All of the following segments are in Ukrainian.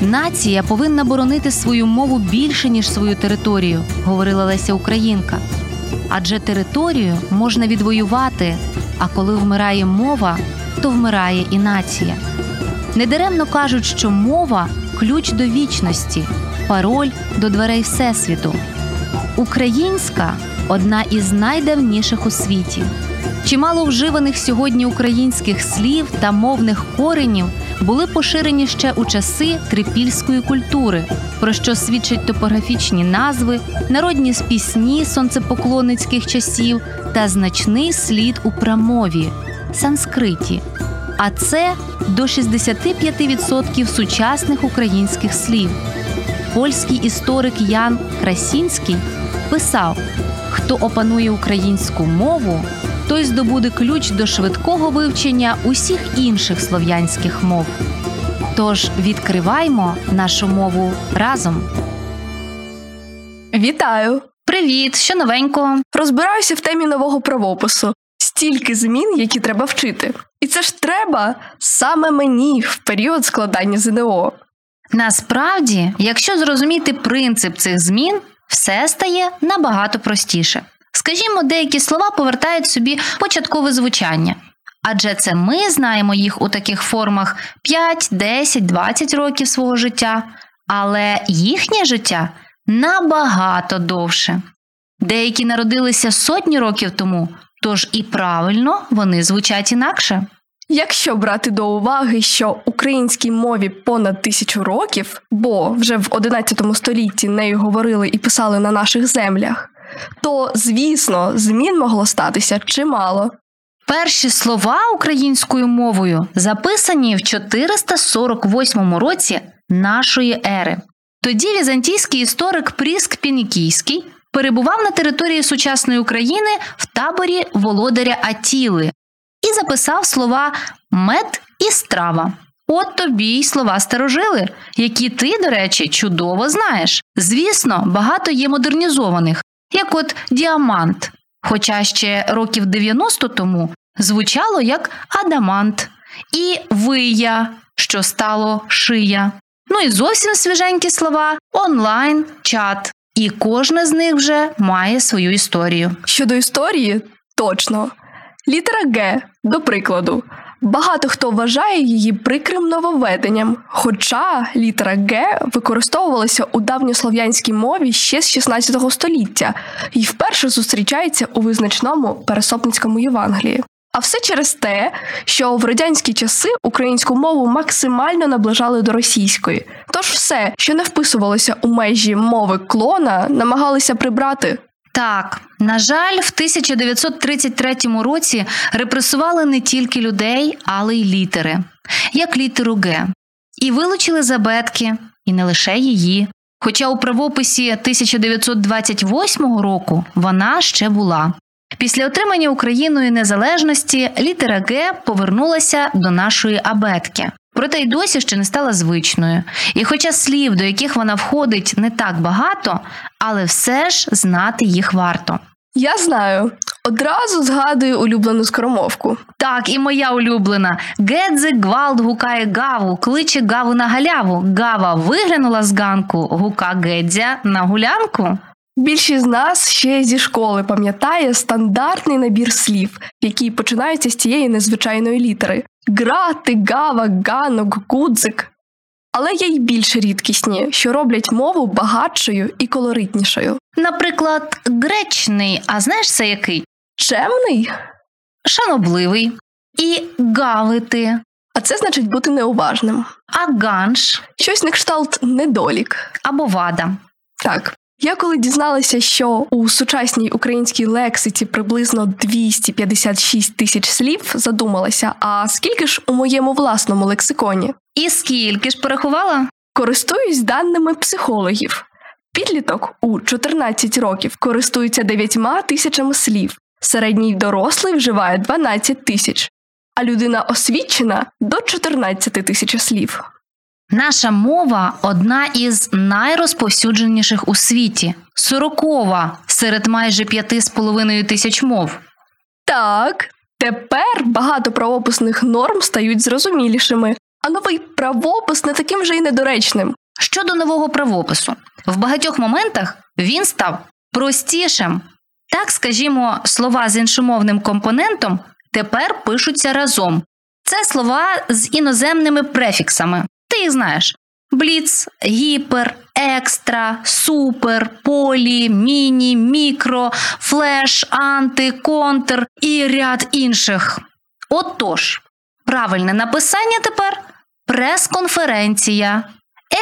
Нація повинна боронити свою мову більше ніж свою територію, говорила Леся Українка. Адже територію можна відвоювати, а коли вмирає мова, то вмирає і нація. Недаремно кажуть, що мова ключ до вічності, пароль до дверей Всесвіту. Українська одна із найдавніших у світі. Чимало вживаних сьогодні українських слів та мовних коренів були поширені ще у часи трипільської культури, про що свідчать топографічні назви, народні пісні сонцепоклонницьких часів та значний слід у прамові санскриті. А це до 65% сучасних українських слів. Польський історик Ян Красінський писав: хто опанує українську мову, той здобуде ключ до швидкого вивчення усіх інших слов'янських мов. Тож відкриваймо нашу мову разом. Вітаю! Привіт, що новенького? Розбираюся в темі нового правопису. Стільки змін, які треба вчити. І це ж треба саме мені в період складання ЗНО. Насправді, якщо зрозуміти принцип цих змін, все стає набагато простіше. Скажімо, деякі слова повертають собі початкове звучання. Адже це ми знаємо їх у таких формах 5, 10, 20 років свого життя, але їхнє життя набагато довше. Деякі народилися сотні років тому, тож і правильно вони звучать інакше. Якщо брати до уваги, що українській мові понад тисячу років, бо вже в 11 столітті нею говорили і писали на наших землях, то звісно змін могло статися чимало. Перші слова українською мовою записані в 448 році нашої ери. Тоді візантійський історик Пріск Пінікійський перебував на території сучасної України в таборі володаря Атіли і записав слова мед і страва. От тобі й слова старожили, які ти, до речі, чудово знаєш. Звісно, багато є модернізованих, як от діамант, хоча ще років 90 тому звучало як адамант, і вия, що стало шия. Ну і зовсім свіженькі слова онлайн, чат. І кожна з них вже має свою історію. Щодо історії, точно. Літера Г, до прикладу. Багато хто вважає її прикрим нововведенням, хоча літера Г використовувалася у давньослов'янській мові ще з 16 століття і вперше зустрічається у визначному Пересопницькому Євангелії. А все через те, що в радянські часи українську мову максимально наближали до російської. Тож все, що не вписувалося у межі мови клона, намагалися прибрати. Так, на жаль, в 1933 році репресували не тільки людей, але й літери, як літеру Г, і вилучили забетки, і не лише її. Хоча у правописі 1928 року вона ще була. Після отримання Україною незалежності літера Г повернулася до нашої абетки. Проте й досі ще не стала звичною. І хоча слів, до яких вона входить, не так багато, але все ж знати їх варто. Я знаю, Одразу згадую улюблену скоромовку. Так, і моя улюблена. Гедзе гвалт гукає гаву, кличе гаву на галяву. Гава виглянула з ганку, гука Гедзя на гулянку. Більшість з нас ще зі школи пам'ятає стандартний набір слів, які починаються з цієї незвичайної літери: грати, гава, ганок, гудзик. Але є й більш рідкісні, що роблять мову багатшою і колоритнішою. Наприклад, гречний, а знаєш це який? Чемний? Шанобливий. І гавити, А це значить бути неуважним. а ганш Щось на кшталт недолік. або вада. Так. Я коли дізналася, що у сучасній українській лексиці приблизно 256 тисяч слів, задумалася, а скільки ж у моєму власному лексиконі? І скільки ж порахувала? Користуюсь даними психологів. Підліток у 14 років користується 9 тисячами слів, середній дорослий вживає 12 тисяч, а людина освічена до 14 тисяч слів. Наша мова одна із найрозповсюдженіших у світі, сорокова серед майже п'яти з половиною тисяч мов. Так, тепер багато правописних норм стають зрозумілішими, а новий правопис не таким же й недоречним. Щодо нового правопису, в багатьох моментах він став простішим. Так, скажімо, слова з іншомовним компонентом тепер пишуться разом. Це слова з іноземними префіксами. Ти їх знаєш: бліц, гіпер, екстра, супер, полі, міні, мікро, флеш, анти, контр і ряд інших. Отож, правильне написання тепер прес-конференція,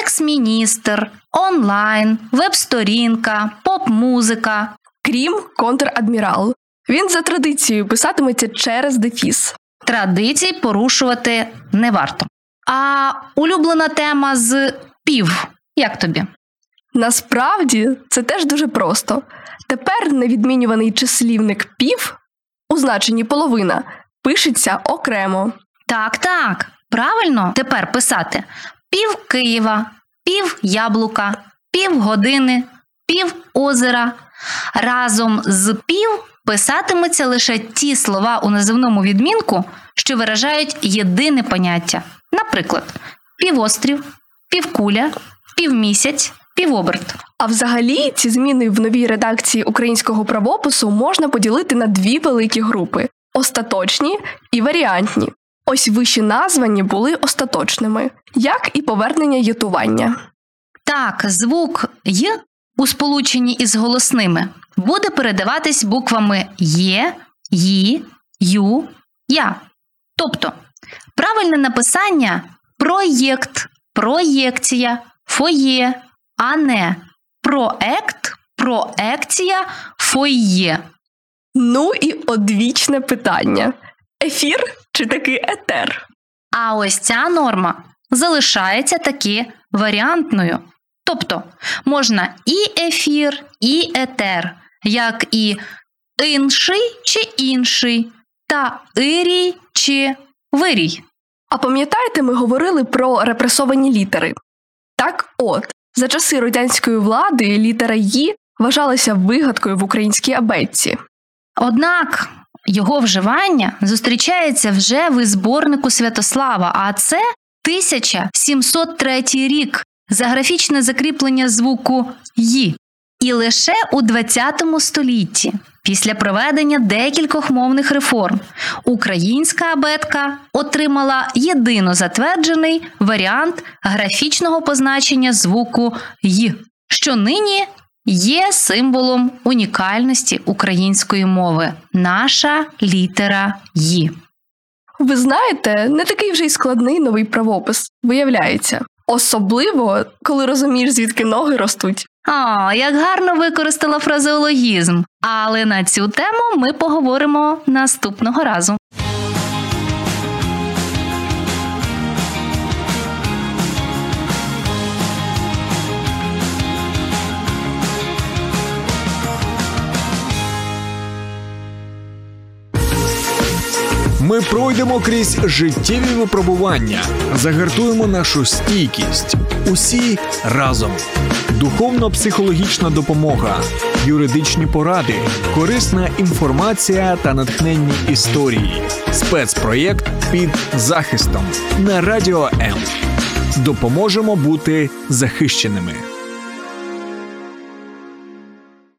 екс-міністр, онлайн, веб-сторінка, поп-музика. Крім контрадмірал. Він за традицією писатиметься через дефіс. Традицій порушувати не варто. А улюблена тема з пів. Як тобі? Насправді це теж дуже просто. Тепер невідмінюваний числівник пів у значенні половина пишеться окремо. Так, так. Правильно тепер писати пів Києва, пів яблука, пів години, пів озера. Разом з пів писатимуться лише ті слова у називному відмінку, що виражають єдине поняття. Наприклад, півострів, півкуля, півмісяць, півоберт. А взагалі ці зміни в новій редакції українського правопису можна поділити на дві великі групи: остаточні і варіантні. Ось вищі названі були остаточними, як і повернення ютування. Так, звук й у сполученні із голосними буде передаватись буквами є, ї, ю, я. Тобто правильне написання проєкт, проєкція, фоє, а не проект, проекція, фоє. Ну і одвічне питання: ефір чи таки етер? А ось ця норма залишається таки варіантною. Тобто можна і ефір, і етер, як і інший чи інший, та ирій чи вирій. А пам'ятаєте, ми говорили про репресовані літери? Так от, за часи радянської влади літера «Ї» вважалася вигадкою в українській абетці. Однак його вживання зустрічається вже в зборнику Святослава, а це 1703 рік за графічне закріплення звуку «ї». І лише у 20 столітті, після проведення декількох мовних реформ, українська абетка отримала єдино затверджений варіант графічного позначення звуку «й», що нині є символом унікальності української мови наша літера «ї». Ви знаєте, не такий вже й складний новий правопис, виявляється. Особливо, коли розумієш, звідки ноги ростуть. О, як гарно використала фразеологізм. Але на цю тему ми поговоримо наступного разу. Ми пройдемо крізь життєві випробування, загартуємо нашу стійкість. Усі разом. Духовно-психологічна допомога, юридичні поради, корисна інформація та натхненні історії. Спецпроєкт під захистом на радіо М. Допоможемо бути захищеними.